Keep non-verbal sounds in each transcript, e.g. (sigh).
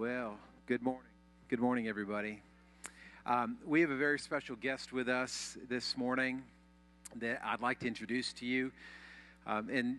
Well, good morning. Good morning, everybody. Um, we have a very special guest with us this morning that I'd like to introduce to you. Um, and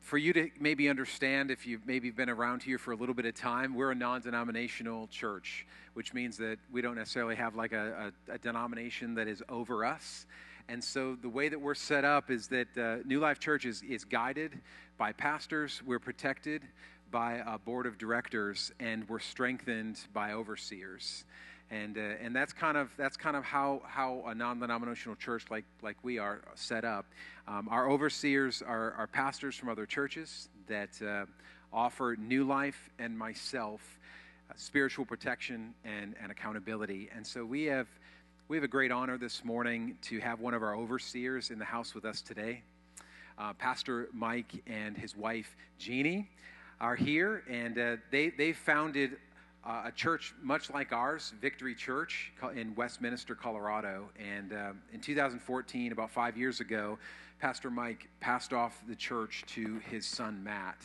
for you to maybe understand, if you've maybe been around here for a little bit of time, we're a non denominational church, which means that we don't necessarily have like a, a, a, denomination that is over us. And so the way that we're set up is that uh, New Life Church is, is guided by pastors, we're protected by a board of directors, and we're strengthened by overseers and uh, and that's kind of that's kind of how how a non-denominational church like like we are set up. Um, our overseers are, are pastors from other churches that uh, offer New Life and myself uh, spiritual protection and, and accountability. And so we have we have a great honor this morning to have one of our overseers in the house with us today. Uh, Pastor Mike and his wife Jeannie are here, and uh, they they founded uh, a church much like ours, Victory Church in Westminster, Colorado. And uh, in 2014, about five years ago, Pastor Mike passed off the church to his son Matt.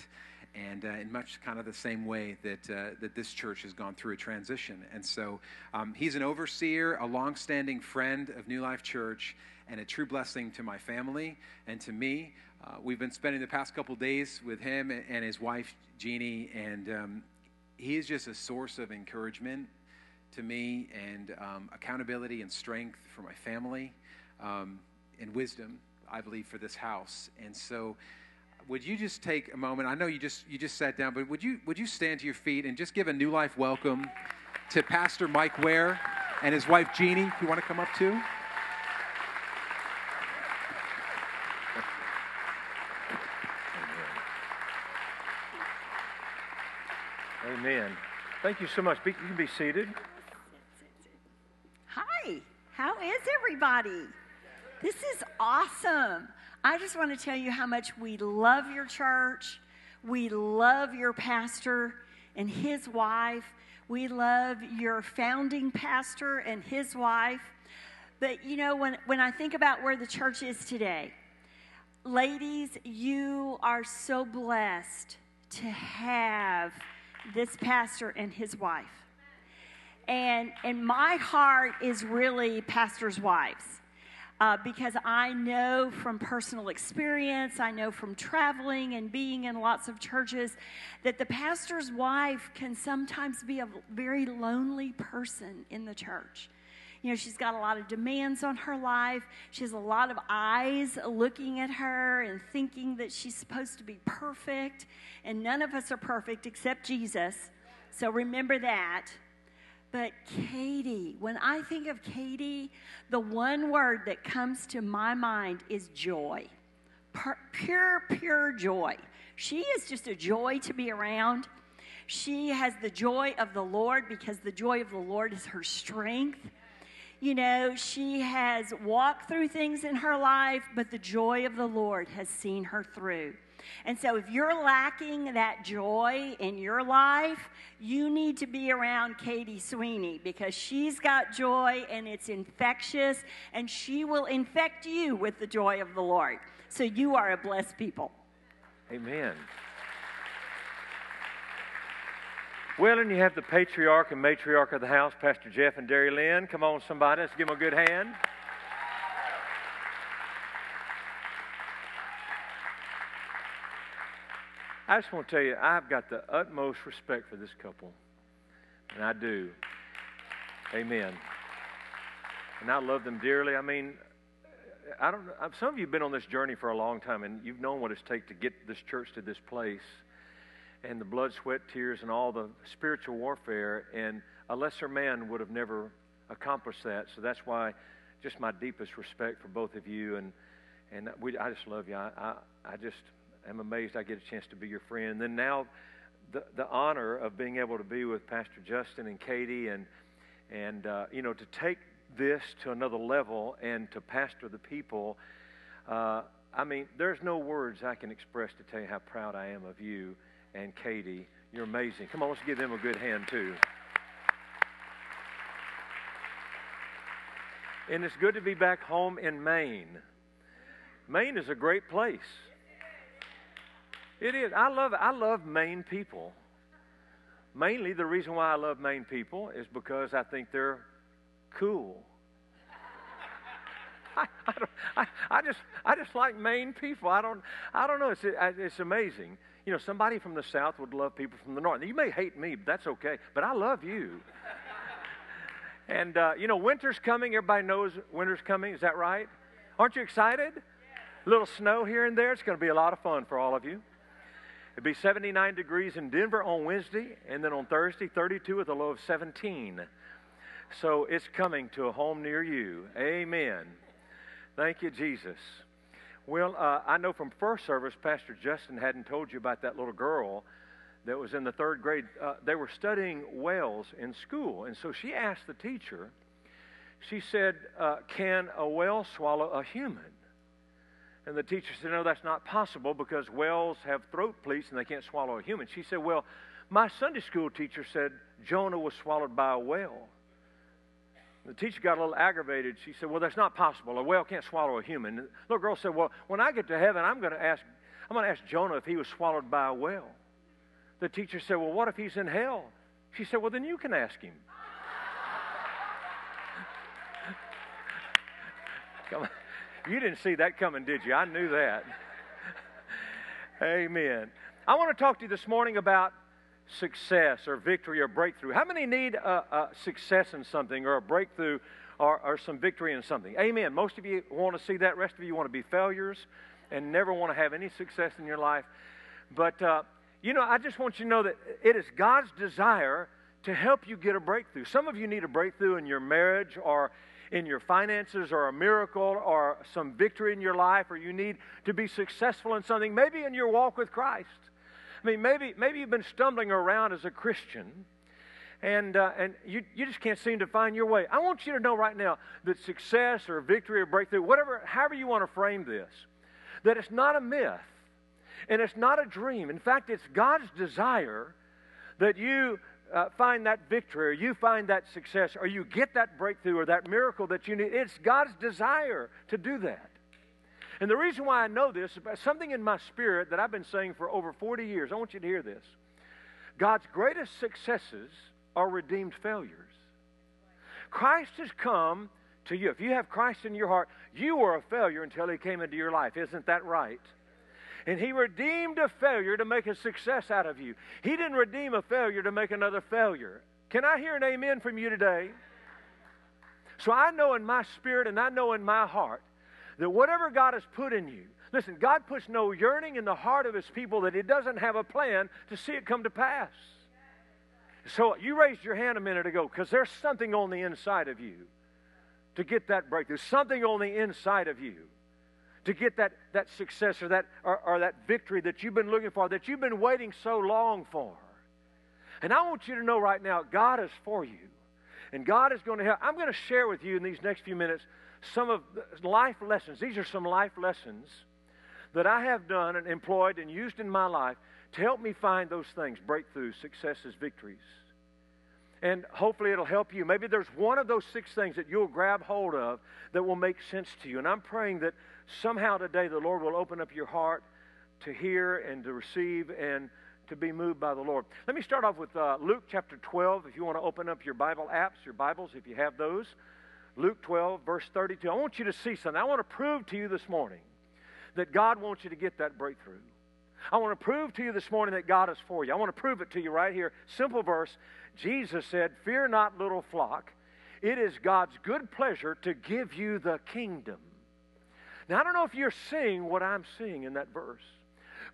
And uh, in much kind of the same way that, uh, that this church has gone through a transition. And so um, he's an overseer, a longstanding friend of New Life Church, and a true blessing to my family and to me. Uh, we've been spending the past couple days with him and his wife, Jeannie, and um, he is just a source of encouragement to me and um, accountability and strength for my family um, and wisdom, I believe, for this house. And so, would you just take a moment? I know you just you just sat down, but would you would you stand to your feet and just give a new life welcome to Pastor Mike Ware and his wife Jeannie? If you want to come up too. Amen. Thank you so much. you can be seated. Hi, how is everybody? This is awesome. I just want to tell you how much we love your church. We love your pastor and his wife. We love your founding pastor and his wife. But you know, when, when I think about where the church is today, ladies, you are so blessed to have this pastor and his wife. And, and my heart is really pastors' wives. Uh, because I know from personal experience, I know from traveling and being in lots of churches, that the pastor's wife can sometimes be a very lonely person in the church. You know, she's got a lot of demands on her life. She has a lot of eyes looking at her and thinking that she's supposed to be perfect. And none of us are perfect except Jesus. So remember that. But Katie, when I think of Katie, the one word that comes to my mind is joy. Pure, pure joy. She is just a joy to be around. She has the joy of the Lord because the joy of the Lord is her strength. You know, she has walked through things in her life, but the joy of the Lord has seen her through. And so, if you're lacking that joy in your life, you need to be around Katie Sweeney because she's got joy and it's infectious, and she will infect you with the joy of the Lord. So, you are a blessed people. Amen. Well, and you have the patriarch and matriarch of the house, Pastor Jeff and Derry Lynn. Come on, somebody, let's give them a good hand. I just want to tell you, I've got the utmost respect for this couple. And I do. Amen. And I love them dearly. I mean, I don't. Some of you have been on this journey for a long time, and you've known what it's take to get this church to this place, and the blood, sweat, tears, and all the spiritual warfare. And a lesser man would have never accomplished that. So that's why, just my deepest respect for both of you, and and we, I just love you. I, I, I just am amazed I get a chance to be your friend. And then now, the, the honor of being able to be with Pastor Justin and Katie and, and uh, you know, to take this to another level and to pastor the people. Uh, I mean, there's no words I can express to tell you how proud I am of you and Katie. You're amazing. Come on, let's give them a good hand, too. And it's good to be back home in Maine. Maine is a great place. It is. I love I love Maine people. Mainly, the reason why I love Maine people is because I think they're cool. (laughs) I, I, I, I, just I just like Maine people. I don't I don't know. It's it's amazing. You know, somebody from the south would love people from the north. You may hate me, but that's okay. But I love you. and uh, you know, winter's coming. Everybody knows winter's coming. Is that right? Aren't you excited? A little snow here and there. It's going to be a lot of fun for all of you. It'll be 79 degrees in Denver on Wednesday, and then on Thursday, 32 with a low of 17. So it's coming to a home near you. Amen. Thank you, Jesus. Well, uh, I know from first service, Pastor Justin hadn't told you about that little girl that was in the third grade. Uh, they were studying whales in school, and so she asked the teacher, she said, uh, Can a whale swallow a human? And the teacher said, No, that's not possible because whales have throat pleats and they can't swallow a human. She said, Well, my Sunday school teacher said Jonah was swallowed by a whale. The teacher got a little aggravated. She said, Well, that's not possible. A whale can't swallow a human. The little girl said, Well, when I get to heaven, I'm going to ask, I'm going to ask Jonah if he was swallowed by a whale. The teacher said, Well, what if he's in hell? She said, Well, then you can ask him. (laughs) Come on. You didn't see that coming, did you? I knew that. (laughs) Amen. I want to talk to you this morning about success or victory or breakthrough. How many need a, a success in something or a breakthrough or, or, some victory in something? Amen. Most of you want to see that. Rest of you want to be failures and never want to have any success in your life. But, uh, you know, I just want you to know that it is God's desire to help you get a breakthrough. Some of you need a breakthrough in your marriage or in your finances or a miracle or some victory in your life or you need to be successful in something, maybe in your walk with Christ. I mean, maybe, maybe you've been stumbling around as a Christian and, uh, and you, you just can't seem to find your way. I want you to know right now that success or victory or breakthrough, whatever, however you want to frame this, that it's not a myth and it's not a dream. In fact, it's God's desire that you uh, find that victory or you find that success or you get that breakthrough or that miracle that you need. It's God's desire to do that. And the reason why I know this is something in my spirit that I've been saying for over 40 years. I want you to hear this. God's greatest successes are redeemed failures. Christ has come to you. If you have Christ in your heart, you were a failure until he came into your life. Isn't that right? And he redeemed a failure to make a success out of you. He didn't redeem a failure to make another failure. Can I hear an amen from you today? So I know in my spirit and I know in my heart that whatever God has put in you, listen, God puts no yearning in the heart of his people that he doesn't have a plan to see it come to pass. So you raised your hand a minute ago because there's something on the inside of you to get that breakthrough, something on the inside of you to get that, that success or that, or, or that victory that you've been looking for, that you've been waiting so long for. And I want you to know right now, God is for you. And God is going to help. I'm going to share with you in these next few minutes some of life lessons. These are some life lessons that I have done and employed and used in my life to help me find those things breakthroughs, successes, victories. And hopefully it'll help you. Maybe there's one of those six things that you'll grab hold of that will make sense to you. And I'm praying that somehow today the Lord will open up your heart to hear and to receive and to be moved by the Lord. Let me start off with uh, Luke chapter 12. If you want to open up your Bible apps, your Bibles, if you have those. Luke 12, verse 32. I want you to see something. I want to prove to you this morning that God wants you to get that breakthrough. I want to prove to you this morning that God is for you. I want to prove it to you right here. Simple verse. Jesus said, Fear not, little flock. It is God's good pleasure to give you the kingdom. Now, I don't know if you're seeing what I'm seeing in that verse,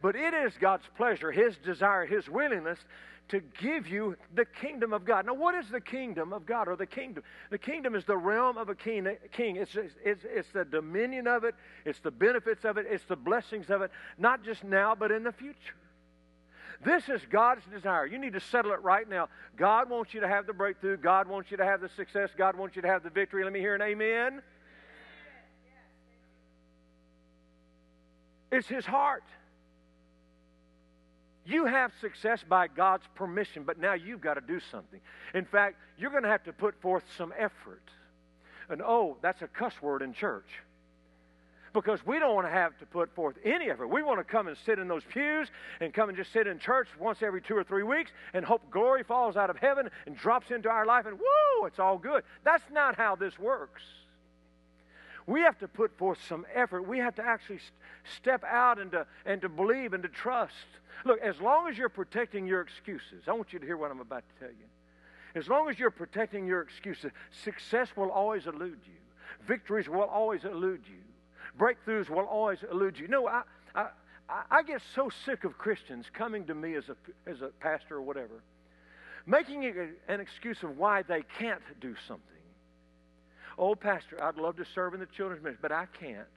but it is God's pleasure, His desire, His willingness to give you the kingdom of God. Now, what is the kingdom of God or the kingdom? The kingdom is the realm of a king. king. It's, it's, it's the dominion of it, it's the benefits of it, it's the blessings of it, not just now, but in the future. This is God's desire. You need to settle it right now. God wants you to have the breakthrough. God wants you to have the success. God wants you to have the victory. Let me hear an amen. It's His heart. You have success by God's permission, but now you've got to do something. In fact, you're going to have to put forth some effort. And oh, that's a cuss word in church. because we don't want to have to put forth any effort. We want to come and sit in those pews and come and just sit in church once every two or three weeks and hope glory falls out of heaven and drops into our life and whoo, it's all good. That's not how this works. We have to put forth some effort. We have to actually step out and to, and to believe and to trust. Look, as long as you're protecting your excuses, I want you to hear what I'm about to tell you. As long as you're protecting your excuses, success will always elude you. Victories will always elude you. Breakthroughs will always elude you. No, I, I, I get so sick of Christians coming to me as a, as a pastor or whatever, making an excuse of why they can't do something. Oh, Pastor, I'd love to serve in the children's ministry, but I can't.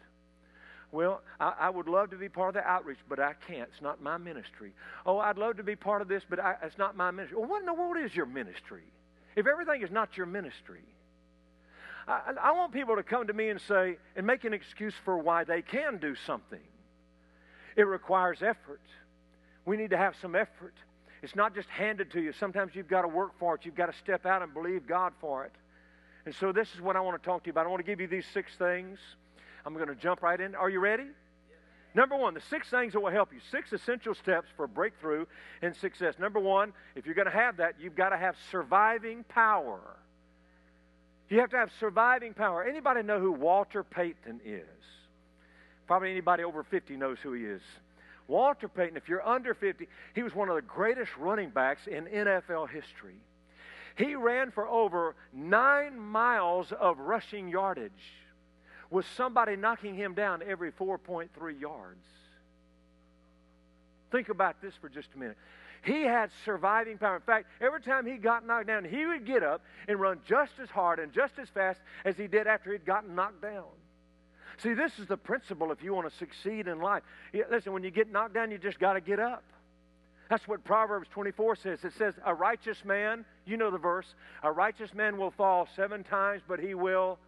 Well, I, I, would love to be part of the outreach, but I can't. It's not my ministry. Oh, I'd love to be part of this, but I, it's not my ministry. Well, what in the world is your ministry? If everything is not your ministry, I, I want people to come to me and say, and make an excuse for why they can do something. It requires effort. We need to have some effort. It's not just handed to you. Sometimes you've got to work for it. You've got to step out and believe God for it. And so this is what I want to talk to you about. I want to give you these six things. I'm going to jump right in. Are you ready? Number one, the six things that will help you. Six essential steps for breakthrough and success. Number one, if you're going to have that, you've got to have surviving power. You have to have surviving power. Anybody know who Walter Payton is? Probably anybody over 50 knows who he is. Walter Payton, if you're under 50, he was one of the greatest running backs in NFL history. He ran for over nine miles of rushing yardage with somebody knocking him down every 4.3 yards. Think about this for just a minute. He had surviving power. In fact, every time he got knocked down, he would get up and run just as hard and just as fast as he did after he'd gotten knocked down. See, this is the principle if you want to succeed in life. Listen, when you get knocked down, you just got to get up. That's what Proverbs 24 says. It says, A righteous man, you know the verse, a righteous man will fall seven times, but he will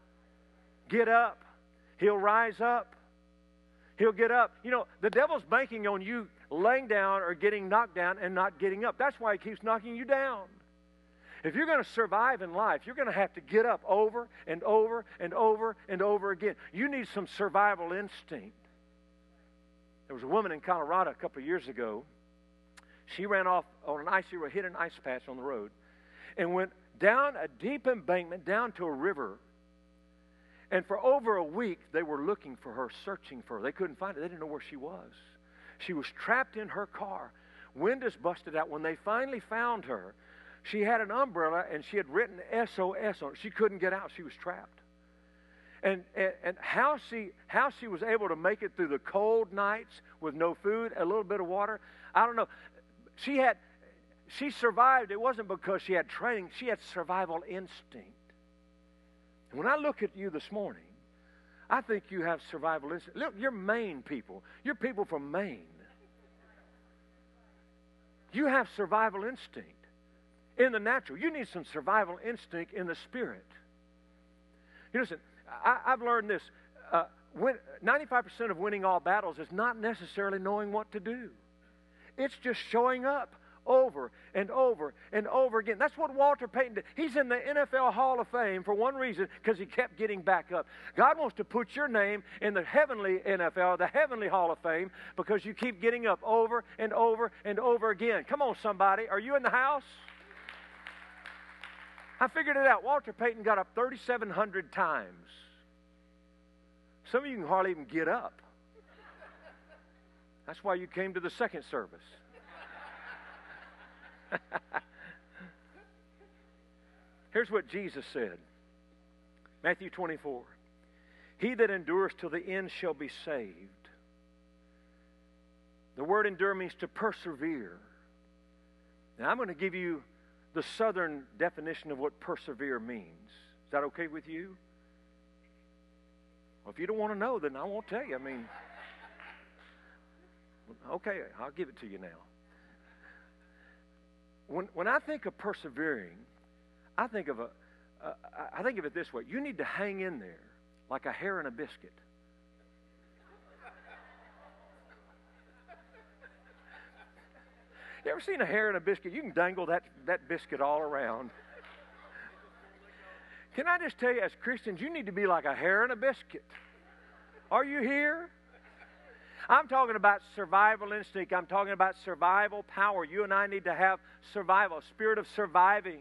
get up. He'll rise up. He'll get up. You know, the devil's banking on you laying down or getting knocked down and not getting up. That's why he keeps knocking you down. If you're going to survive in life, you're going to have to get up over and over and over and over again. You need some survival instinct. There was a woman in Colorado a couple of years ago. She ran off on an icy road, hit an ice patch on the road, and went down a deep embankment down to a river. And for over a week, they were looking for her, searching for her. They couldn't find her. They didn't know where she was. She was trapped in her car. Windows busted out. When they finally found her, she had an umbrella and she had written SOS on it. She couldn't get out. She was trapped. And, and, and how, she, how she was able to make it through the cold nights with no food, a little bit of water, I don't know. She had, she survived. It wasn't because she had training. She had survival instinct. And when I look at you this morning, I think you have survival instinct. Look, you're Maine people. You're people from Maine. You have survival instinct in the natural. You need some survival instinct in the spirit. You listen, I, have learned this. Uh, when, 95% of winning all battles is not necessarily knowing what to do. It's just showing up over and over and over again. That's what Walter Payton did. He's in the NFL Hall of Fame for one reason because he kept getting back up. God wants to put your name in the heavenly NFL, the heavenly Hall of Fame, because you keep getting up over and over and over again. Come on, somebody. Are you in the house? I figured it out. Walter Payton got up 3,700 times. Some of you can hardly even get up. That's why you came to the second service. (laughs) Here's what Jesus said Matthew 24 He that endures till the end shall be saved. The word endure means to persevere. Now, I'm going to give you the southern definition of what persevere means. Is that okay with you? Well, if you don't want to know, then I won't tell you. I mean, (laughs) okay, I'll give it to you now when, when I think of persevering, I think of a, uh, I think of it this way: you need to hang in there like a hair in a biscuit. You ever seen a hair in a biscuit? You can dangle that, that biscuit all around. Can I just tell you, as Christians, you need to be like a hair in a biscuit. Are you here? I'm talking about survival instinct. I'm talking about survival power. You and I need to have survival, spirit of surviving.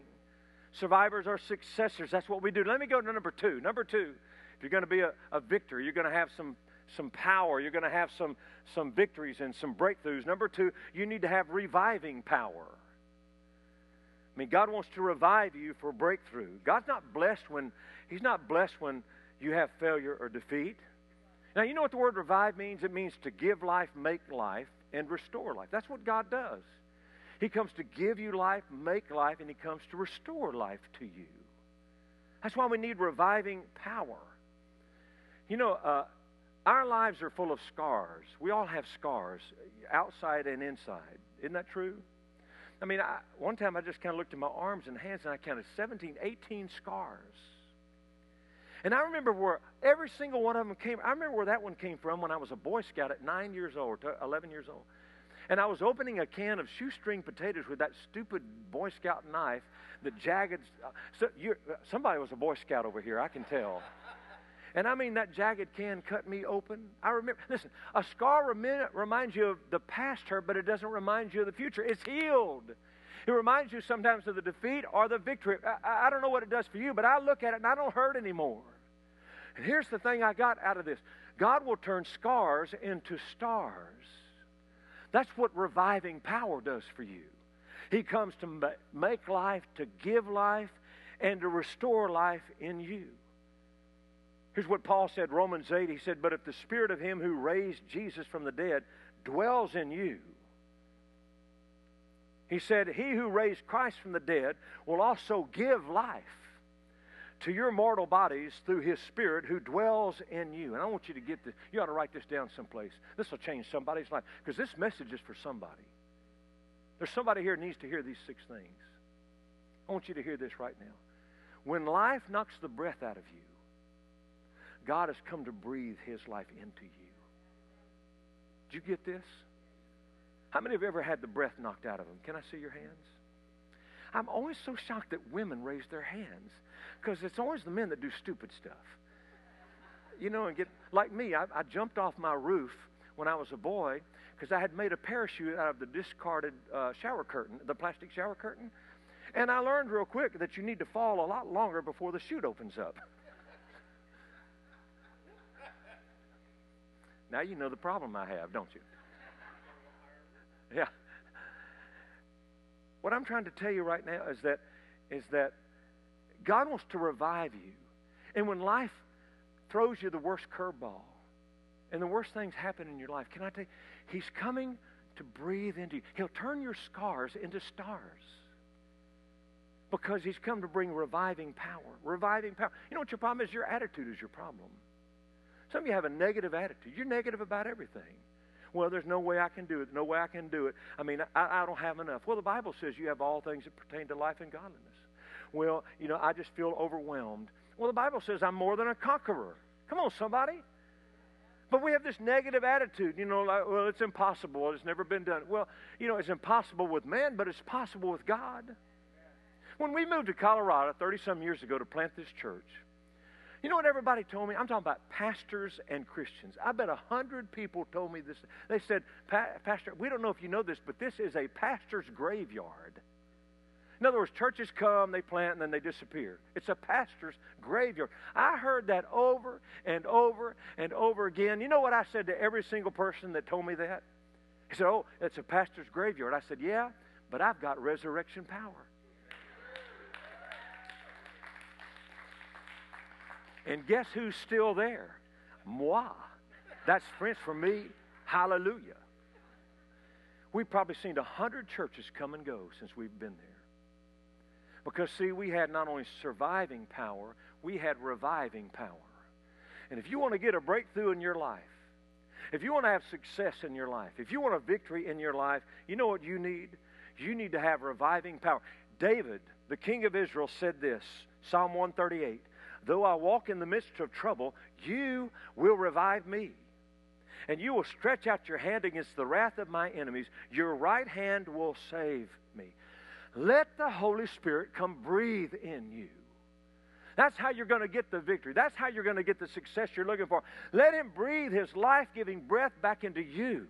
Survivors are successors. That's what we do. Let me go to number two. Number two, if you're going to be a, a victor, you're going to have some, some power, you're going to have some, some victories and some breakthroughs. Number two, you need to have reviving power. I mean, God wants to revive you for breakthrough. God's not blessed when He's not blessed when you have failure or defeat. Now, you know what the word revive means? It means to give life, make life, and restore life. That's what God does. He comes to give you life, make life, and He comes to restore life to you. That's why we need reviving power. You know, uh, our lives are full of scars. We all have scars, outside and inside. Isn't that true? I mean, I, one time I just kind of looked at my arms and hands and I counted 17, 18 scars. And I remember where every single one of them came. I remember where that one came from when I was a Boy Scout at nine years old, 11 years old. And I was opening a can of shoestring potatoes with that stupid Boy Scout knife, the jagged. Uh, so somebody was a Boy Scout over here, I can tell. And I mean, that jagged can cut me open. I remember, listen, a scar reminds you of the past hurt, but it doesn't remind you of the future. It's healed. It reminds you sometimes of the defeat or the victory. I, I don't know what it does for you, but I look at it and I don't hurt anymore. And here's the thing I got out of this God will turn scars into stars. That's what reviving power does for you. He comes to make life, to give life, and to restore life in you. Here's what Paul said, Romans 8. He said, But if the spirit of him who raised Jesus from the dead dwells in you, he said, He who raised Christ from the dead will also give life to your mortal bodies through his spirit who dwells in you. And I want you to get this. You ought to write this down someplace. This will change somebody's life because this message is for somebody. There's somebody here needs to hear these six things. I want you to hear this right now. When life knocks the breath out of you, God has come to breathe his life into you. Did you get this? How many have ever had the breath knocked out of them? Can I see your hands? I'm always so shocked that women raise their hands because it's always the men that do stupid stuff. You know, and get like me. I, I jumped off my roof when I was a boy because I had made a parachute out of the discarded uh, shower curtain, the plastic shower curtain. And I learned real quick that you need to fall a lot longer before the chute opens up. (laughs) now you know the problem I have, don't you? Yeah. What I'm trying to tell you right now is that is that God wants to revive you. And when life throws you the worst curveball and the worst things happen in your life, can I tell you, He's coming to breathe into you. He'll turn your scars into stars because He's come to bring reviving power. Reviving power. You know what your problem is? Your attitude is your problem. Some of you have a negative attitude. You're negative about everything. Well, there's no way I can do it. No way I can do it. I mean, I, I don't have enough. Well, the Bible says you have all things that pertain to life and godliness. Well, you know, I just feel overwhelmed. Well, the Bible says I'm more than a conqueror. Come on, somebody. But we have this negative attitude, you know, like, well, it's impossible. It's never been done. Well, you know, it's impossible with man, but it's possible with God. When we moved to Colorado 30 some years ago to plant this church, you know what everybody told me? I'm talking about pastors and Christians. I bet a hundred people told me this. They said, Pastor, we don't know if you know this, but this is a pastor's graveyard. In other words, churches come, they plant, and then they disappear. It's a pastor's graveyard. I heard that over and over and over again. You know what I said to every single person that told me that? He said, Oh, it's a pastor's graveyard. I said, Yeah, but I've got resurrection power. And guess who's still there? Moi. That's French for me. Hallelujah. We've probably seen a hundred churches come and go since we've been there. Because, see, we had not only surviving power, we had reviving power. And if you want to get a breakthrough in your life, if you want to have success in your life, if you want a victory in your life, you know what you need? You need to have reviving power. David, the king of Israel, said this Psalm 138 Though I walk in the midst of trouble, you will revive me. And you will stretch out your hand against the wrath of my enemies. Your right hand will save. Let the Holy Spirit come breathe in you. That's how you're going to get the victory. That's how you're going to get the success you're looking for. Let Him breathe His life giving breath back into you.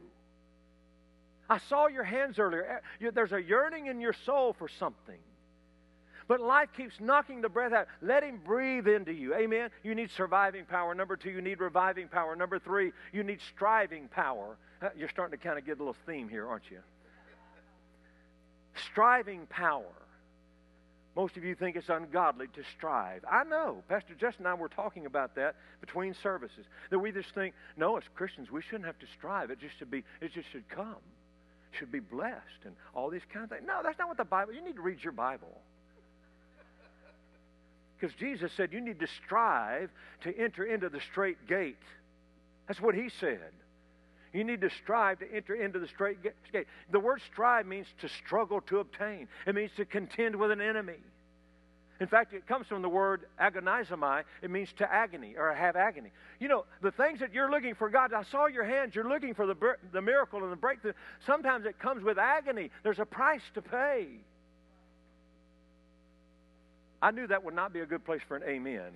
I saw your hands earlier. Eh, there's a yearning in your soul for something. But life keeps knocking the breath out. Let Him breathe into you. Amen. You need surviving power. Number two, you need reviving power. Number three, you need striving power. You're starting to kind of get a little theme here, aren't you? Striving power. Most of you think it's ungodly to strive. I know. Pastor Justin and I were talking about that between services. That we just think, no, as Christians, we shouldn't have to strive. It just should be, it just should come. should be blessed and all these kind of things. No, that's not what the Bible. You need to read your Bible. Because Jesus said you need to strive to enter into the straight gate. That's what he said. You need to strive to enter into the straight gate. The word strive means to struggle to obtain, it means to contend with an enemy. In fact, it comes from the word agonizomai. It means to agony or have agony. You know, the things that you're looking for, God, I saw your hands. You're looking for the, the miracle and the breakthrough. Sometimes it comes with agony. There's a price to pay. I knew that would not be a good place for an amen.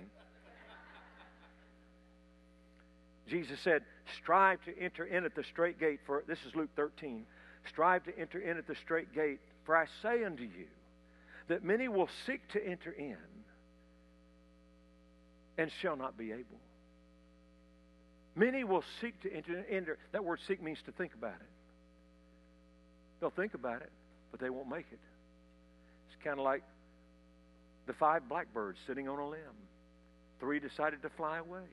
Jesus said, Strive to enter in at the straight gate. For this is Luke 13. Strive to enter in at the straight gate. For I say unto you that many will seek to enter in and shall not be able. Many will seek to enter. enter. That word seek means to think about it. They'll think about it, but they won't make it. It's kind of like the five blackbirds sitting on a limb. Three decided to fly away.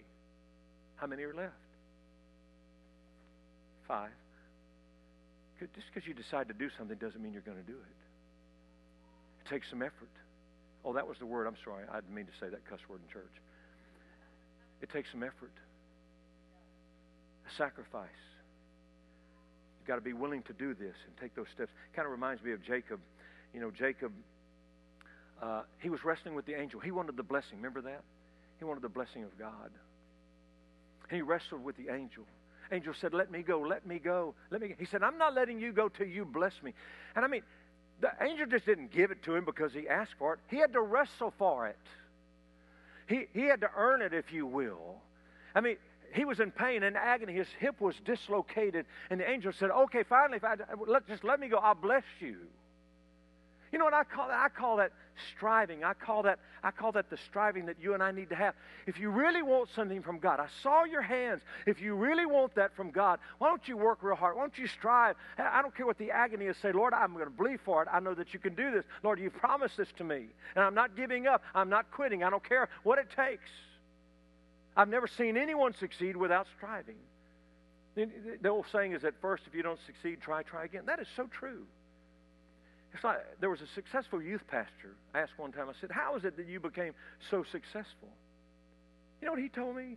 How many are left? Five. Just because you decide to do something doesn't mean you're going to do it. It takes some effort. Oh, that was the word. I'm sorry. I didn't mean to say that cuss word in church. It takes some effort, a sacrifice. You've got to be willing to do this and take those steps. Kind of reminds me of Jacob. You know, Jacob uh, he was wrestling with the angel. He wanted the blessing. Remember that? He wanted the blessing of God. And he wrestled with the angel. Angel said, Let me go, let me go, let me go. He said, I'm not letting you go till you bless me. And I mean, the angel just didn't give it to him because he asked for it. He had to wrestle for it. He, he had to earn it, if you will. I mean, he was in pain and agony. His hip was dislocated. And the angel said, Okay, finally, if I, let, just let me go. I'll bless you. You know what I call that? I call that striving. I call that I call that the striving that you and I need to have. If you really want something from God, I saw your hands. If you really want that from God, why don't you work real hard? Why don't you strive? I don't care what the agony is. Say, Lord, I'm going to believe for it. I know that you can do this. Lord, you promised this to me. And I'm not giving up. I'm not quitting. I don't care what it takes. I've never seen anyone succeed without striving. The old saying is that first, if you don't succeed, try, try again. That is so true. It's like there was a successful youth pastor. I asked one time, I said, How is it that you became so successful? You know what he told me?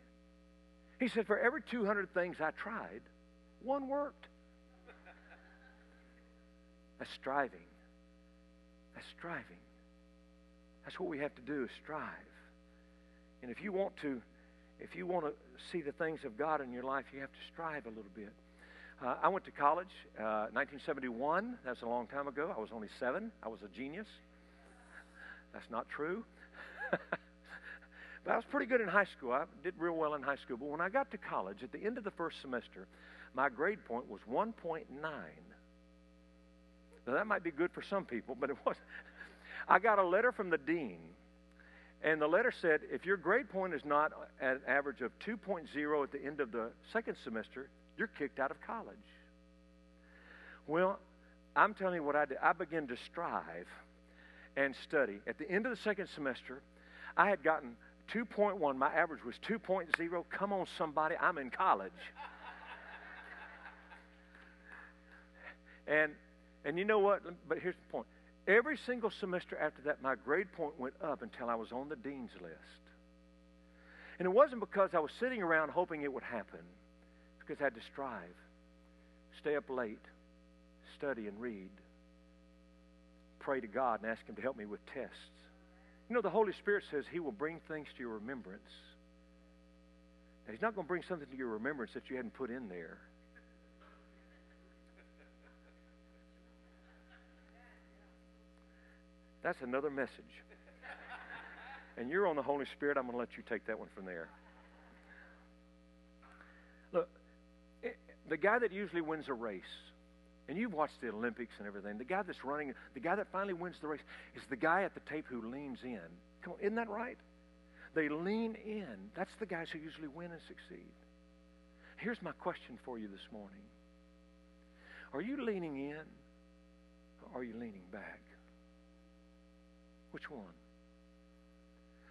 He said, For every 200 things I tried, one worked. (laughs) That's striving. That's striving. That's what we have to do is strive. And if you want to, if you want to see the things of God in your life, you have to strive a little bit. Uh, I went to college uh, 1971. That's a long time ago. I was only seven. I was a genius. That's not true. (laughs) but I was pretty good in high school. I did real well in high school. But when I got to college, at the end of the first semester, my grade point was 1.9. Now, that might be good for some people, but it wasn't. (laughs) I got a letter from the dean, and the letter said if your grade point is not at an average of 2.0 at the end of the second semester, you're kicked out of college. Well, I'm telling you what I did. I began to strive and study. At the end of the second semester, I had gotten 2.1. My average was 2.0. Come on, somebody, I'm in college. (laughs) and and you know what? But here's the point. Every single semester after that, my grade point went up until I was on the dean's list. And it wasn't because I was sitting around hoping it would happen because I had to strive, stay up late, study and read, pray to God and ask Him to help me with tests. You know, the Holy Spirit says He will bring things to your remembrance. Now, He's not going to bring something to your remembrance that you hadn't put in there. That's another message. And you're on the Holy Spirit. I'm going to let you take that one from there. Look, the guy that usually wins a race, and you've watched the Olympics and everything, the guy that's running, the guy that finally wins the race is the guy at the tape who leans in. Come on, isn't that right? They lean in. That's the guys who usually win and succeed. Here's my question for you this morning Are you leaning in or are you leaning back? Which one?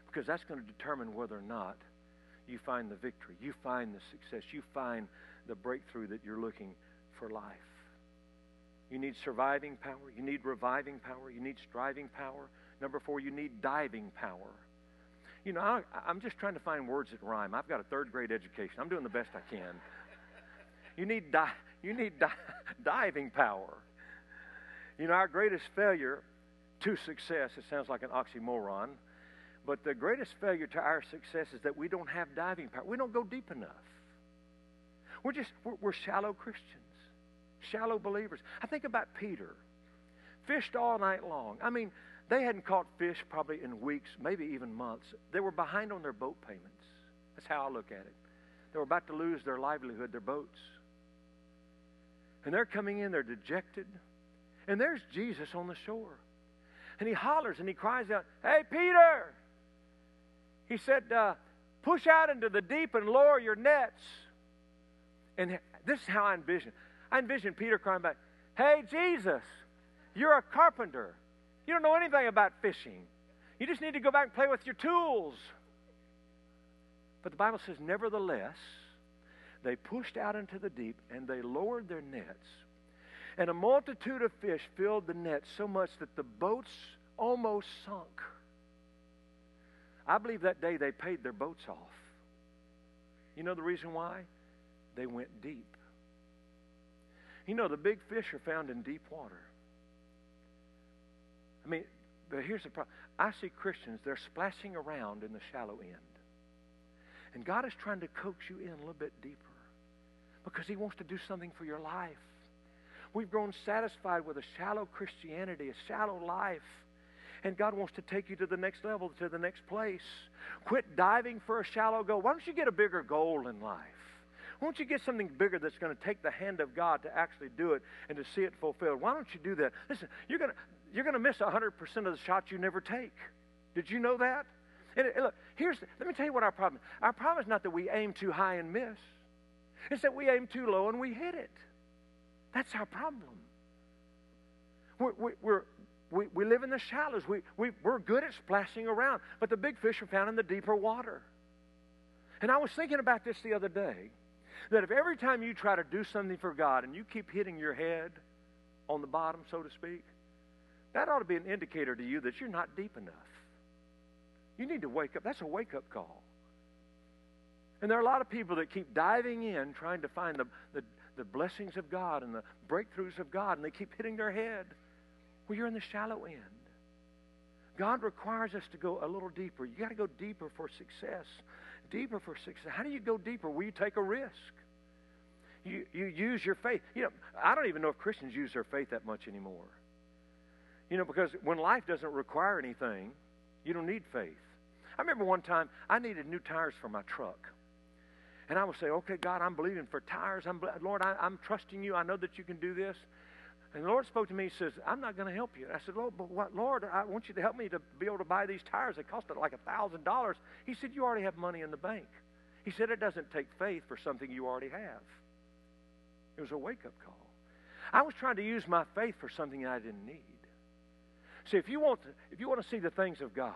Because that's going to determine whether or not you find the victory, you find the success, you find the breakthrough that you're looking for life. You need surviving power, you need reviving power, you need striving power. Number four, you need diving power. You know, I, I'm just trying to find words that rhyme. I've got a third grade education. I'm doing the best I can. You need, di- you need di- (laughs) diving power. You know, our greatest failure to success, it sounds like an oxymoron, but the greatest failure to our success is that we don't have diving power. We don't go deep enough. We're just, we're, we're shallow Christians, shallow believers. I think about Peter. Fished all night long. I mean, they hadn't caught fish probably in weeks, maybe even months. They were behind on their boat payments. That's how I look at it. They were about to lose their livelihood, their boats. And they're coming in, they're dejected. And there's Jesus on the shore. And he hollers and he cries out, Hey, Peter! He said, uh, Push out into the deep and lower your nets. And this is how I envision. I envision Peter crying back, Hey, Jesus, you're a carpenter. You don't know anything about fishing. You just need to go back and play with your tools. But the Bible says, nevertheless, they pushed out into the deep and they lowered their nets. And a multitude of fish filled the nets so much that the boats almost sunk. I believe that day they paid their boats off. You know the reason why? They went deep. You know, the big fish are found in deep water. I mean, but here's the problem. I see Christians, they're splashing around in the shallow end. And God is trying to coax you in a little bit deeper because He wants to do something for your life. We've grown satisfied with a shallow Christianity, a shallow life. And God wants to take you to the next level, to the next place. Quit diving for a shallow goal. Why don't you get a bigger goal in life? Why don't you get something bigger that's going to take the hand of God to actually do it and to see it fulfilled? Why don't you do that? Listen, you're going to, you're going to miss 100% of the shots you never take. Did you know that? And look, here's, let me tell you what our problem is. Our problem is not that we aim too high and miss. It's that we aim too low and we hit it. That's our problem. We're, we're, we, we live in the shallows. We, we, we're good at splashing around, but the big fish are found in the deeper water. And I was thinking about this the other day that if every time you try to do something for God and you keep hitting your head on the bottom, so to speak, that ought to be an indicator to you that you're not deep enough. You need to wake up. That's a wake up call. And there are a lot of people that keep diving in trying to find the, the, the blessings of God and the breakthroughs of God, and they keep hitting their head. Well, you're in the shallow end. God requires us to go a little deeper. You got to go deeper for success. Deeper for success. How do you go deeper? Well, you take a risk. You, you use your faith. You know, I don't even know if Christians use their faith that much anymore. You know, because when life doesn't require anything, you don't need faith. I remember one time I needed new tires for my truck. And I would say, okay, God, I'm believing for tires. I'm, Lord, I, am trusting you. I know that you can do this. And the Lord spoke to me. He says, I'm not going to help you. I said, Lord, but what, Lord, I want you to help me to be able to buy these tires. They cost like a $1,000. He said, you already have money in the bank. He said, it doesn't take faith for something you already have. It was a wake-up call. I was trying to use my faith for something I didn't need. See, if you want to, if you want to see the things of God,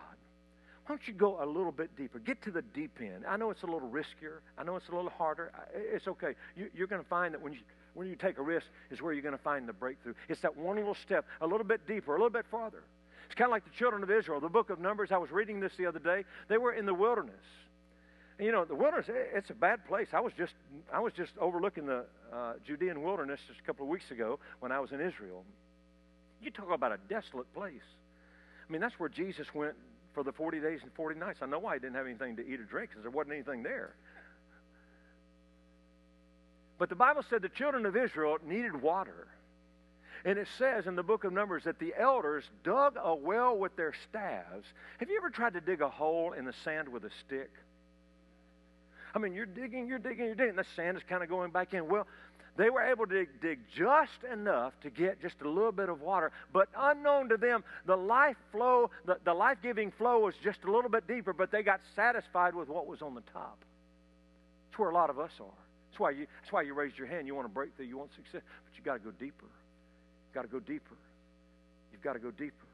why don't you go a little bit deeper? Get to the deep end. I know it's a little riskier. I know it's a little harder. It's okay. You, are going to find that when you when you take a risk is where you're going to find the breakthrough. It's that one little step, a little bit deeper, a little bit farther. It's kind of like the children of Israel. The book of Numbers. I was reading this the other day. They were in the wilderness. And, you know, the wilderness. It's a bad place. I was just I was just overlooking the uh, Judean wilderness just a couple of weeks ago when I was in Israel. You talk about a desolate place. I mean, that's where Jesus went for the 40 days and 40 nights. I know why he didn't have anything to eat or drink because there wasn't anything there. But the Bible said the children of Israel needed water. And it says in the book of Numbers that the elders dug a well with their staves. Have you ever tried to dig a hole in the sand with a stick? I mean, you're digging, you're digging, you're digging, the sand is kind of going back in. Well, they were able to dig, just enough to get just a little bit of water, but unknown to them, the life flow, the, the life giving flow was just a little bit deeper, but they got satisfied with what was on the top. That's where a lot of us are. That's why you, that's why you raised your hand. You want to break through, you want success, but you've got to go deeper. You've got to go deeper. You've got to go deeper.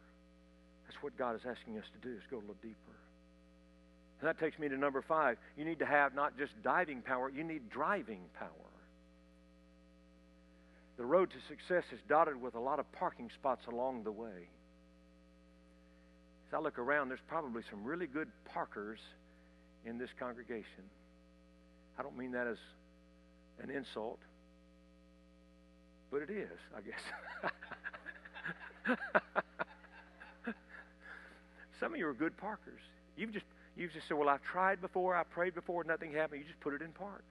That's what God is asking us to do, is go a little deeper. And that takes me to number five. You need to have not just diving power, you need driving power. The road to success is dotted with a lot of parking spots along the way. As I look around, there's probably some really good parkers in this congregation. I don't mean that as an insult, but it is, I guess. (laughs) Some of you are good parkers. You've just you've just said, "Well, I've tried before, I prayed before, nothing happened." You just put it in park.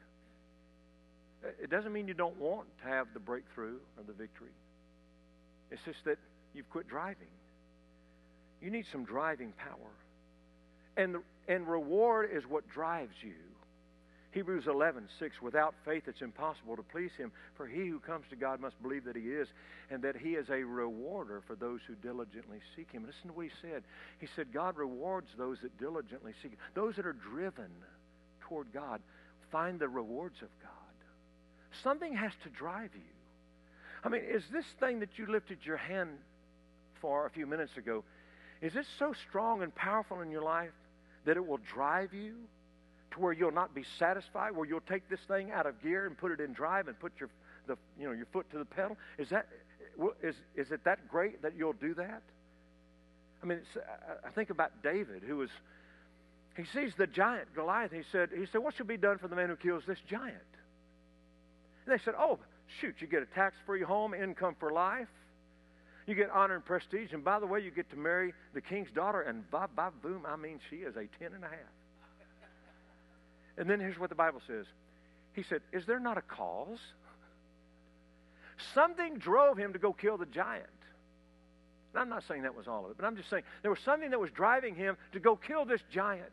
It doesn't mean you don't want to have the breakthrough or the victory. It's just that you've quit driving. You need some driving power, and and reward is what drives you. Hebrews 11, 6, without faith it's impossible to please him, for he who comes to God must believe that he is, and that he is a rewarder for those who diligently seek him. Listen to what he said. He said, God rewards those that diligently seek him. Those that are driven toward God find the rewards of God. Something has to drive you. I mean, is this thing that you lifted your hand for a few minutes ago, is it so strong and powerful in your life that it will drive you? To where you'll not be satisfied, where you'll take this thing out of gear and put it in drive and put your the you know your foot to the pedal? Is that is is it that great that you'll do that? I mean, I think about David, who was he sees the giant Goliath. He said he said, "What shall be done for the man who kills this giant?" And they said, "Oh, shoot! You get a tax-free home, income for life." You get honor and prestige, and by the way, you get to marry the king's daughter, and ba ba boom, I mean, she is a ten and a half. And then here's what the Bible says He said, Is there not a cause? Something drove him to go kill the giant. And I'm not saying that was all of it, but I'm just saying there was something that was driving him to go kill this giant,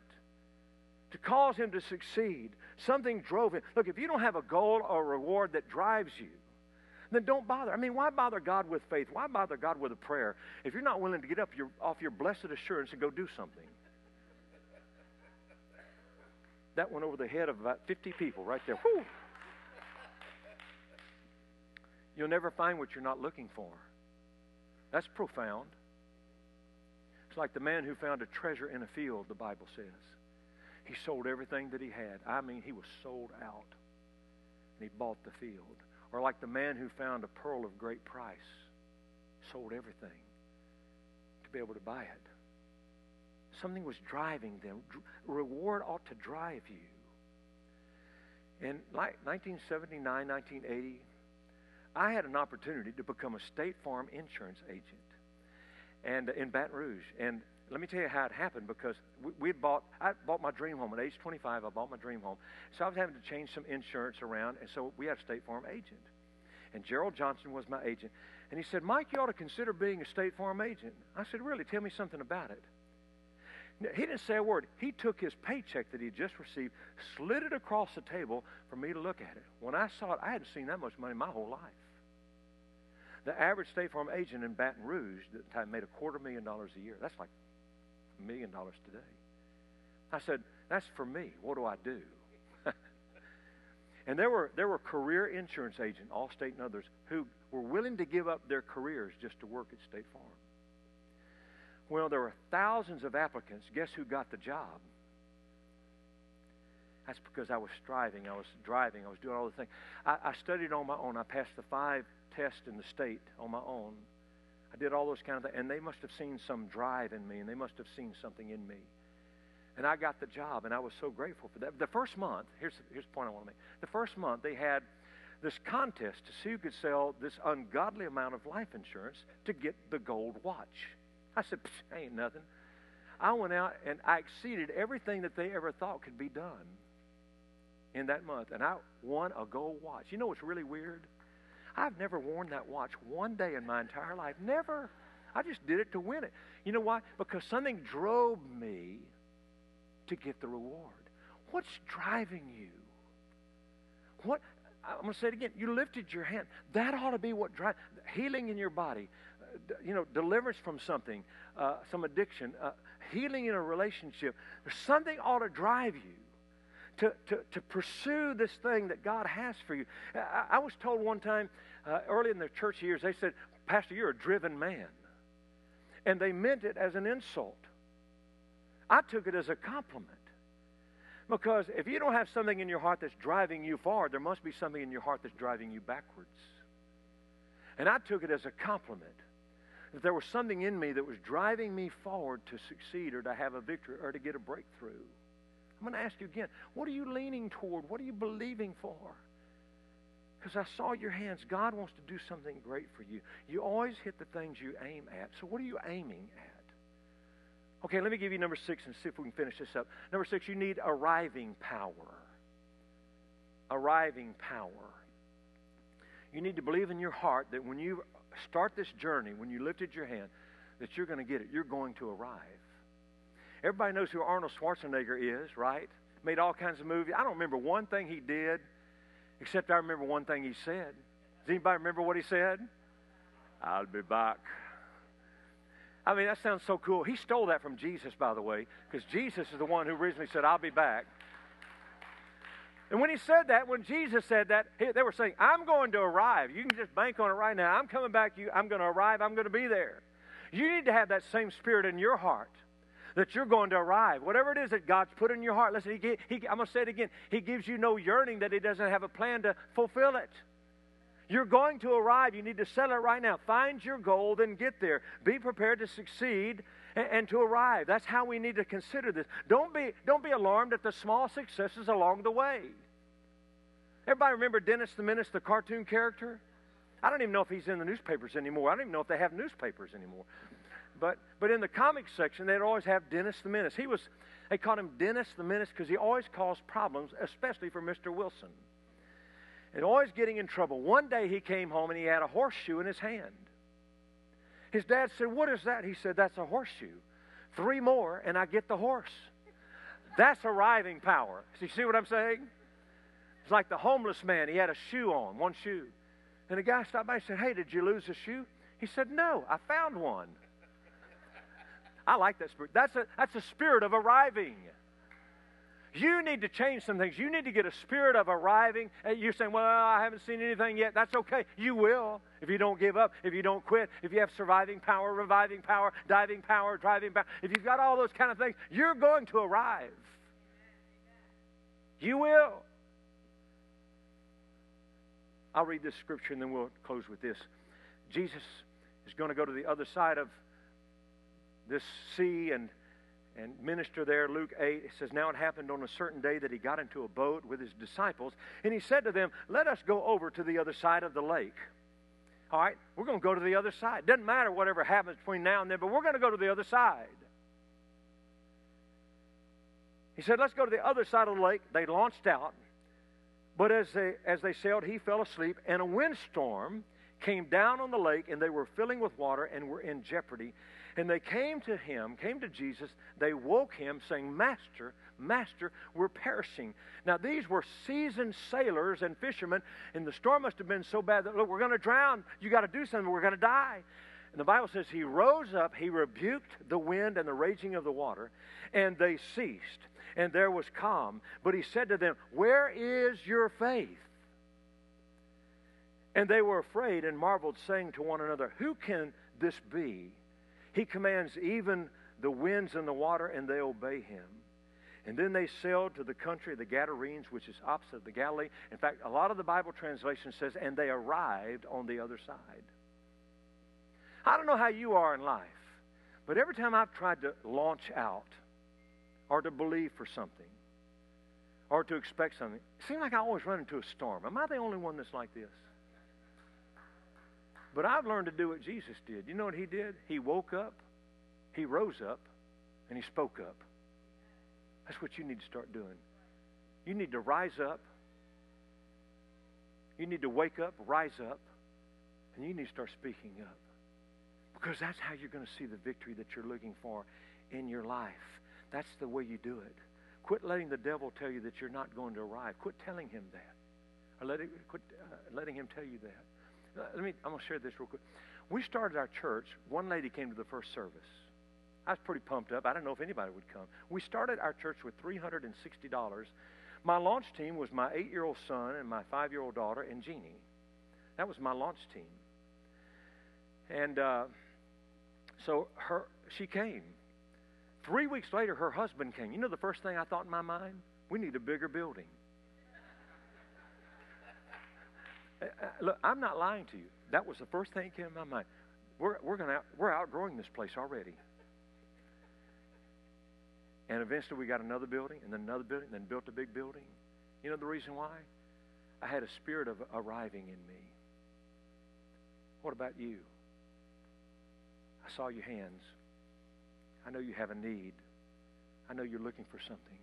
to cause him to succeed. Something drove him. Look, if you don't have a goal or a reward that drives you, then don't bother. I mean, why bother God with faith? Why bother God with a prayer if you're not willing to get up your, off your blessed assurance and go do something? That went over the head of about 50 people right there. Whew. You'll never find what you're not looking for. That's profound. It's like the man who found a treasure in a field, the Bible says. He sold everything that he had. I mean, he was sold out. And he bought the field. Or like the man who found a pearl of great price, sold everything to be able to buy it. Something was driving them. Reward ought to drive you. In 1979, 1980, I had an opportunity to become a State Farm insurance agent and uh, in Baton Rouge. And let me tell you how it happened because we, we bought, I bought my dream home at age 25. I bought my dream home. So I was having to change some insurance around, and so we had a State Farm agent. And Gerald Johnson was my agent. And he said, Mike, you ought to consider being a State Farm agent. I said, Really? Tell me something about it. He didn't say a word. He took his paycheck that he just received, slid it across the table for me to look at it. When I saw it, I hadn't seen that much money my whole life. The average State Farm agent in Baton Rouge at the time made a quarter million dollars a year. That's like a million dollars today. I said, That's for me. What do I do? (laughs) and there were, there were career insurance agents, Allstate and others, who were willing to give up their careers just to work at State Farm. Well, there were thousands of applicants. Guess who got the job? That's because I was striving, I was driving, I was doing all the things. I, I studied on my own. I passed the five tests in the state on my own. I did all those kind of things, and they must have seen some drive in me, and they must have seen something in me. And I got the job, and I was so grateful for that. The first month, here's, here's the point I want to make. The first month, they had this contest to see who could sell this ungodly amount of life insurance to get the gold watch. I said, ain't nothing. I went out and I exceeded everything that they ever thought could be done in that month. And I won a gold watch. You know what's really weird? I've never worn that watch one day in my entire life. Never. I just did it to win it. You know why? Because something drove me to get the reward. What's driving you? What I'm going to say it again. You lifted your hand. That ought to be what drives healing in your body. You know, deliverance from something, uh, some addiction, uh, healing in a relationship. There's something ought to drive you to, to, to pursue this thing that God has for you. I, I was told one time uh, early in the church years, they said, Pastor, you're a driven man. And they meant it as an insult. I took it as a compliment. Because if you don't have something in your heart that's driving you forward, there must be something in your heart that's driving you backwards. And I took it as a compliment that there was something in me that was driving me forward to succeed or to have a victory or to get a breakthrough. I'm going to ask you again what are you leaning toward? What are you believing for? Because I saw your hands. God wants to do something great for you. You always hit the things you aim at. So, what are you aiming at? Okay, let me give you number six and see if we can finish this up. Number six, you need arriving power. Arriving power. You need to believe in your heart that when you start this journey, when you lifted your hand, that you're going to get it. You're going to arrive. Everybody knows who Arnold Schwarzenegger is, right? Made all kinds of movies. I don't remember one thing he did, except I remember one thing he said. Does anybody remember what he said? I'll be back. I mean, that sounds so cool. He stole that from Jesus, by the way, because Jesus is the one who originally said, I'll be back. And when he said that, when Jesus said that, they were saying, I'm going to arrive. You can just bank on it right now. I'm coming back. To you, I'm going to arrive. I'm going to be there. You need to have that same spirit in your heart that you're going to arrive. Whatever it is that God's put in your heart, listen, he, he, I'm going to say it again. He gives you no yearning that He doesn't have a plan to fulfill it. You're going to arrive. You need to settle it right now. Find your goal, then get there. Be prepared to succeed and, to arrive. That's how we need to consider this. Don't be, don't be alarmed at the small successes along the way. Everybody remember Dennis the Menace, the cartoon character? I don't even know if he's in the newspapers anymore. I don't even know if they have newspapers anymore. But, but in the comics section, they'd always have Dennis the Menace. He was, they called him Dennis the Menace because he always caused problems, especially for Mr. Wilson and always getting in trouble. One day he came home and he had a horseshoe in his hand. His dad said, What is that? He said, That's a horseshoe. Three more, and I get the horse. That's arriving power. You see what I'm saying? It's like the homeless man. He had a shoe on, one shoe. And the guy stopped by and said, Hey, did you lose a shoe? He said, No, I found one. I like that spirit. That's a, that's a spirit of arriving. You need to change some things. You need to get a spirit of arriving. You're saying, Well, I haven't seen anything yet. That's okay. You will if you don't give up, if you don't quit, if you have surviving power, reviving power, diving power, driving power. If you've got all those kind of things, you're going to arrive. You will. I'll read this scripture and then we'll close with this. Jesus is going to go to the other side of this sea and and minister there, Luke 8, it says, Now it happened on a certain day that he got into a boat with his disciples, and he said to them, Let us go over to the other side of the lake. All right, we're going to go to the other side. Doesn't matter whatever happens between now and then, but we're going to go to the other side. He said, Let's go to the other side of the lake. They launched out. But as they, as they sailed, he fell asleep, and a windstorm came down on the lake, and they were filling with water and were in jeopardy. And they came to him, came to Jesus. They woke him, saying, Master, Master, we're perishing. Now, these were seasoned sailors and fishermen, and the storm must have been so bad that, look, we're going to drown. You got to do something. We're going to die. And the Bible says he rose up, he rebuked the wind and the raging of the water, and they ceased. And there was calm. But he said to them, Where is your faith? And they were afraid and marveled, saying to one another, Who can this be? He commands even the winds and the water, and they obey him. And then they sailed to the country of the Gadarenes, which is opposite the Galilee. In fact, a lot of the Bible translation says, and they arrived on the other side. I don't know how you are in life, but every time I've tried to launch out or to believe for something or to expect something, it seems like I always run into a storm. Am I the only one that's like this? But I've learned to do what Jesus did. You know what he did? He woke up, he rose up, and he spoke up. That's what you need to start doing. You need to rise up. You need to wake up, rise up, And you need to start speaking up. Because that's how you're going to see the victory that you're looking for in your life. That's the way you do it. Quit letting the devil tell you that you're not going to arrive. Quit telling him that. Or let it, quit uh, letting him tell you that. Uh, let me, I'm going to share this real quick. We started our church. One lady came to the first service. I was pretty pumped up. I didn't know if anybody would come. We started our church with $360. My launch team was my eight year old son and my five year old daughter and Jeannie. That was my launch team. And uh, so her, she came. Three weeks later, her husband came. You know the first thing I thought in my mind? We need a bigger building. Uh, uh, look, I'm not lying to you. That was the first thing that came to my mind. We're, we're, gonna, we're outgrowing this place already. And eventually we got another building, and then another building, and then built a big building. You know the reason why? I had a spirit of arriving in me. What about you? I saw your hands. I know you have a need. I know you're looking for something.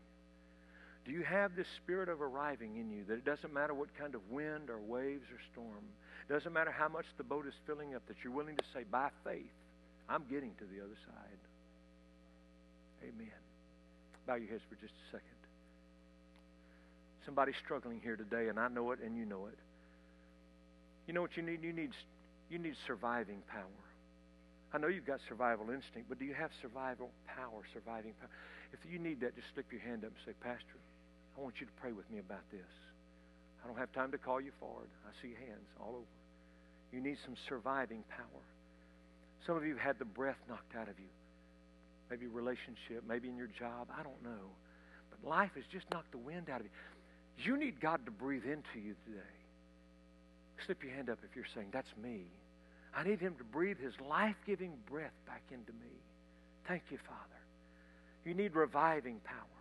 Do you have this spirit of arriving in you that it doesn't matter what kind of wind or waves or storm, doesn't matter how much the boat is filling up, that you're willing to say, by faith, I'm getting to the other side? Amen. Bow your heads for just a second. Somebody's struggling here today, and I know it, and you know it. You know what you need? You need, you need surviving power. I know you've got survival instinct, but do you have survival power, surviving power? If you need that, just slip your hand up and say, Pastor, I want you to pray with me about this. I don't have time to call you forward. I see hands all over. You need some surviving power. Some of you have had the breath knocked out of you. Maybe relationship, maybe in your job. I don't know. But life has just knocked the wind out of you. You need God to breathe into you today. Slip your hand up if you're saying, That's me. I need Him to breathe His life giving breath back into me. Thank you, Father. You need reviving power.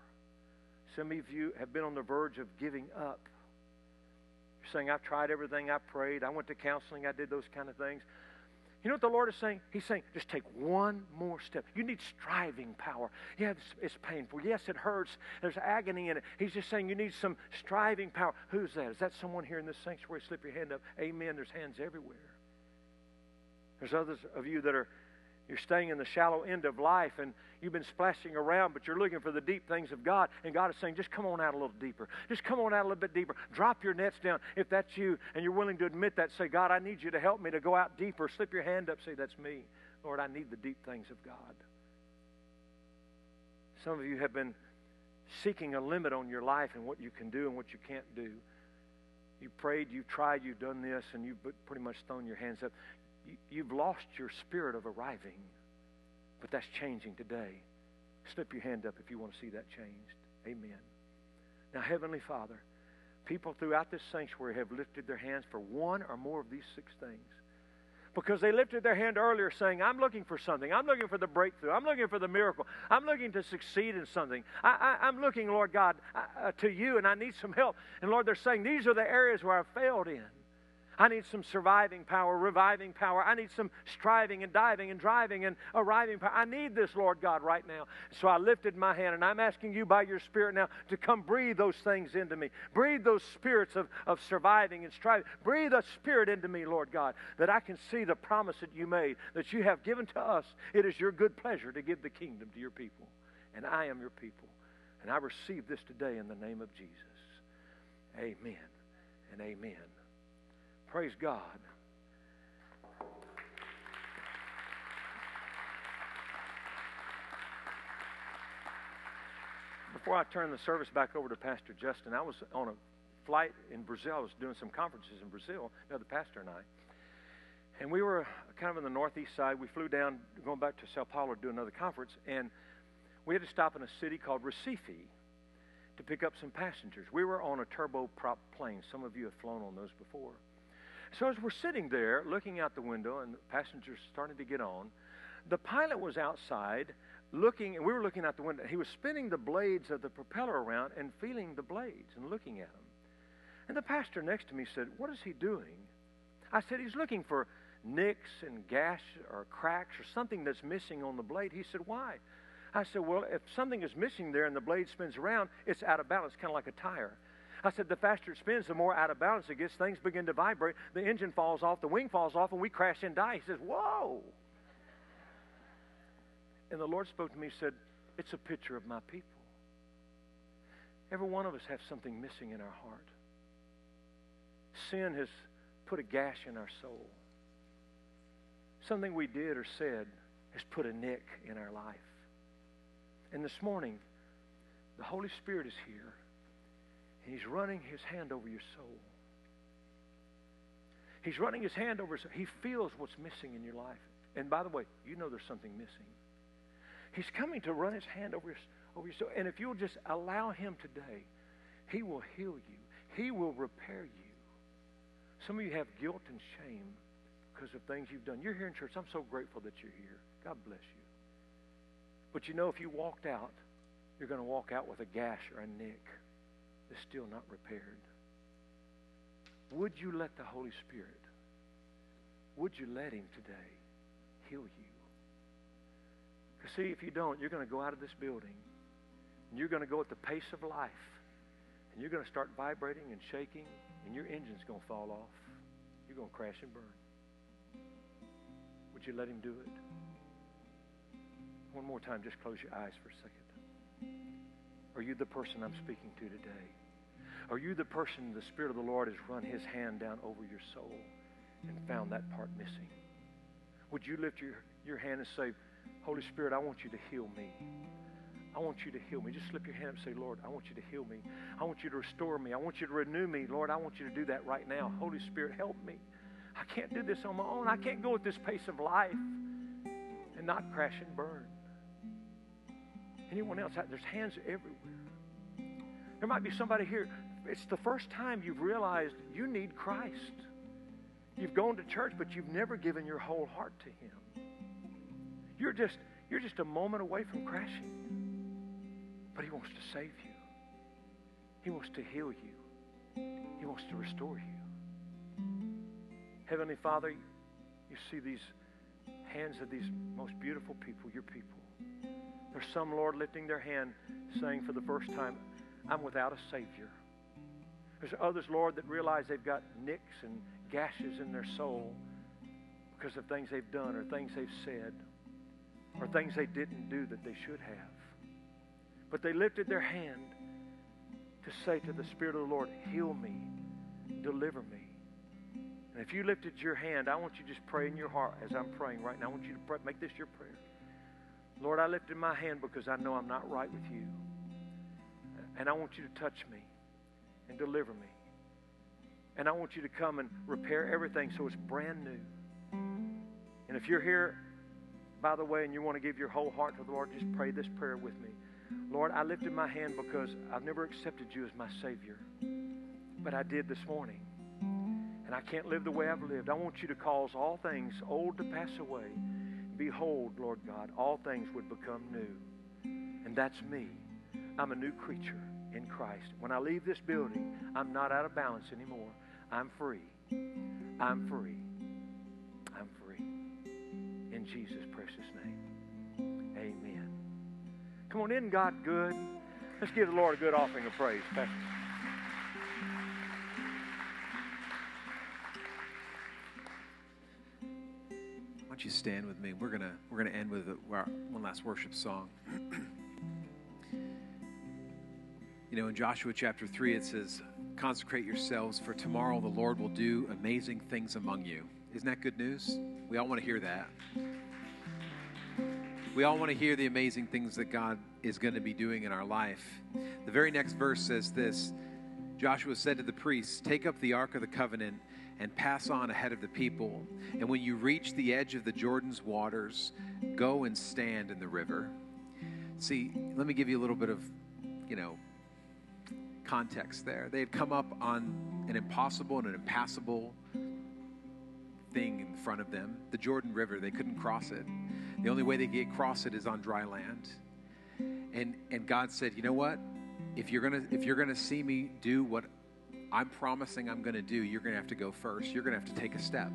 Some of you have been on the verge of giving up. You're saying, I've tried everything, I prayed, I went to counseling, I did those kind of things. You know what the Lord is saying? He's saying, just take one more step. You need striving power. Yeah, it's, it's, painful. Yes, it hurts. There's agony in it. He's just saying you need some striving power. Who's that? Is that someone here in this sanctuary? Slip your hand up. Amen. There's hands everywhere. There's others of you that are you're staying in the shallow end of life and you've been splashing around, but you're looking for the deep things of God. And God is saying, just come on out a little deeper. Just come on out a little bit deeper. Drop your nets down. If that's you and you're willing to admit that, say, God, I need you to help me to go out deeper. Slip your hand up. Say, that's me. Lord, I need the deep things of God. Some of you have been seeking a limit on your life and what you can do and what you can't do. You prayed, you've tried, you've done this, and you've pretty much thrown your hands up you've lost your spirit of arriving, but that's changing today. Slip your hand up if you want to see that changed. Amen. Now, Heavenly Father, people throughout this sanctuary have lifted their hands for one or more of these six things. Because they lifted their hand earlier saying, I'm looking for something. I'm looking for the breakthrough. I'm looking for the miracle. I'm looking to succeed in something. I, am looking, Lord God, uh, to you and I need some help. And Lord, they're saying, These are the areas where I've failed in. I need some surviving power, reviving power. I need some striving and diving and driving and arriving power. I need this, Lord God, right now. So I lifted my hand and I'm asking you by your Spirit now to come breathe those things into me. Breathe those spirits of, of surviving and striving. Breathe a spirit into me, Lord God, that I can see the promise that you made, that you have given to us. It is your good pleasure to give the kingdom to your people. And I am your people. And I receive this today in the name of Jesus. Amen and amen. Praise God. Before I turn the service back over to Pastor Justin, I was on a flight in Brazil. I was doing some conferences in Brazil, another pastor and I. And we were kind of in the northeast side. We flew down, going back to Sao Paulo to do another conference, and we had to stop in a city called Recife to pick up some passengers. We were on a turboprop plane. Some of you have flown on those before. So as we're sitting there looking out the window and the passengers starting to get on, the pilot was outside looking, and we were looking out the window. He was spinning the blades of the propeller around and feeling the blades and looking at them. And the pastor next to me said, What is he doing? I said, He's looking for nicks and gash or cracks or something that's missing on the blade. He said, Why? I said, Well, if something is missing there and the blade spins around, it's out of balance, kind of like a tire. I said, the faster it spins, the more out of balance it gets. Things begin to vibrate. The engine falls off, the wing falls off, and we crash and die. He says, Whoa. And the Lord spoke to me and said, It's a picture of my people. Every one of us have something missing in our heart. Sin has put a gash in our soul. Something we did or said has put a nick in our life. And this morning, the Holy Spirit is here, He's running His hand over your soul. He's running His hand over, He feels what's missing in your life. And by the way, you know there's something missing. He's coming to run His hand over your, over your soul. And if you'll just allow Him today, He will heal you, He will repair you. Some of you have guilt and shame because of things you've done. You're here in church. I'm so grateful that you're here. God bless you. But you know, if you walked out, you're going to walk out with a gash or a nick that's still not repaired. Would you let the Holy Spirit, would you let Him today heal you? Because, see, if you don't, you're going to go out of this building and you're going to go at the pace of life and you're going to start vibrating and shaking and your engine's going to fall off. You're going to crash and burn. Would you let Him do it? One more time, just close your eyes for a second. Are you the person I'm speaking to today? Are you the person the Spirit of the Lord has run His hand down over your soul and found that part missing? Would you lift your, your hand and say, Holy Spirit, I want you to heal me. I want you to heal me. Just slip your hand up and say, Lord, I want you to heal me. I want you to restore me. I want you to renew me. Lord, I want you to do that right now. Holy Spirit, help me. I can't do this on my own. I can't go at this pace of life and not crash and burn. Anyone else? There's hands everywhere. There might be somebody here. It's the first time you've realized you need Christ. You've gone to church, but you've never given your whole heart to Him. You're just, you're just a moment away from crashing. But He wants to save you. He wants to heal you. He wants to restore you. Heavenly Father, you see these hands of these most beautiful people, your people. There's some, Lord, lifting their hand saying for the first time, I'm without a Savior. There's others, Lord, that realize they've got nicks and gashes in their soul because of things they've done or things they've said or things they didn't do that they should have. But they lifted their hand to say to the Spirit of the Lord, Heal me, deliver me. And if you lifted your hand, I want you to just pray in your heart as I'm praying right now. I want you to pray, make this your prayer. Lord, I lifted my hand because I know I'm not right with you. And I want you to touch me and deliver me. And I want you to come and repair everything so it's brand new. And if you're here, by the way, and you want to give your whole heart to the Lord, just pray this prayer with me. Lord, I lifted my hand because I've never accepted you as my Savior. But I did this morning. And I can't live the way I've lived. I want you to cause all things old to pass away. Behold, Lord God, all things would become new. And that's me. I'm a new creature in Christ. When I leave this building, I'm not out of balance anymore. I'm free. I'm free. I'm free. In Jesus' precious name. Amen. Come on, in God good? Let's give the Lord a good offering of praise. Pastor. Stand with me? We're gonna we're gonna end with a, one last worship song. you know, in Joshua chapter three, it says, "Consecrate yourselves, for tomorrow the Lord will do amazing things among you." Isn't that good news? We all want to hear that. We all want to hear the amazing things that God is going to be doing in our life. The very next verse says this Joshua said to the priests, Take up the Ark of the Covenant and pass on ahead of the people. And when you reach the edge of the Jordan's waters, go and stand in the river. See, let me give you a little bit of, you know, context there. They had come up on an impossible and an impassable thing in front of them the Jordan River. They couldn't cross it. The only way they get across it is on dry land. And and God said, "You know what? If you're going to if you're going to see me do what I'm promising I'm going to do, you're going to have to go first. You're going to have to take a step."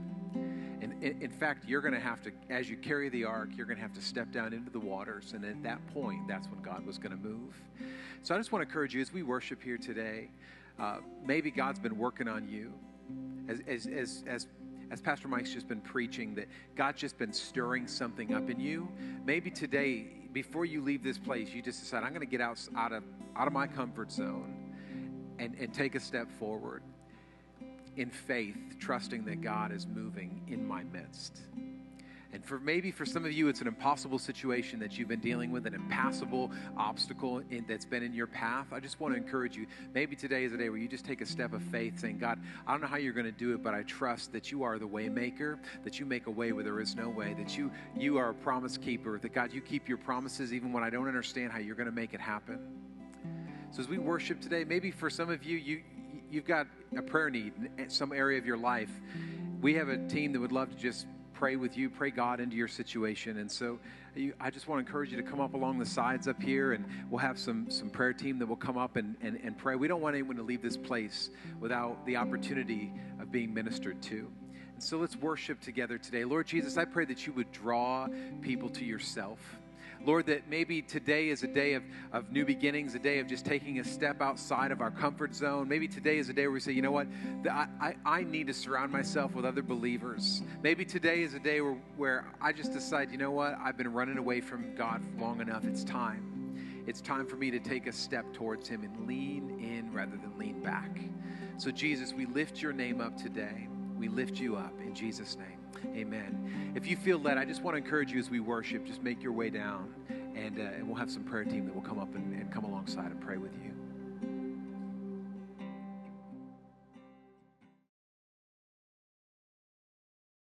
And in, fact, you're going to have to as you carry the ark, you're going to have to step down into the waters and at that point, that's when God was going to move. So I just want to encourage you as we worship here today, uh, maybe God's been working on you. As, as, as, as, as Pastor Mike's just been preaching, that God's just been stirring something up in you. Maybe today, before you leave this place, you just decide, I'm going to get out, out, of, out of my comfort zone and, and take a step forward in faith, trusting that God is moving in my midst. And for maybe for some of you, it's an impossible situation that you've been dealing with, an impassable obstacle in, that's been in your path. I just want to encourage you. Maybe today is a day where you just take a step of faith, saying, God, I don't know how you're going to do it, but I trust that you are the way maker, that you make a way where there is no way, that you you are a promise keeper, that God, you keep your promises even when I don't understand how you're going to make it happen. So as we worship today, maybe for some of you, you you've got a prayer need in some area of your life. We have a team that would love to just pray with you, pray God into your situation. And so you, I just want to encourage you to come up along the sides up here, and we'll have some, some prayer team that will come up and, and, and pray. We don't want anyone to leave this place without the opportunity of being ministered to. And so let's worship together today. Lord Jesus, I pray that you would draw people to yourself. Lord, that maybe today is a day of, of new beginnings, a day of just taking a step outside of our comfort zone. Maybe today is a day where we say, you know what, I, I, I need to surround myself with other believers. Maybe today is a day where, where I just decide, you know what, I've been running away from God long enough. It's time. It's time for me to take a step towards Him and lean in rather than lean back. So, Jesus, we lift your name up today. We lift you up in Jesus' name. Amen. If you feel led, I just want to encourage you as we worship, just make your way down, and, uh, and we'll have some prayer team that will come up and, and come alongside and pray with you.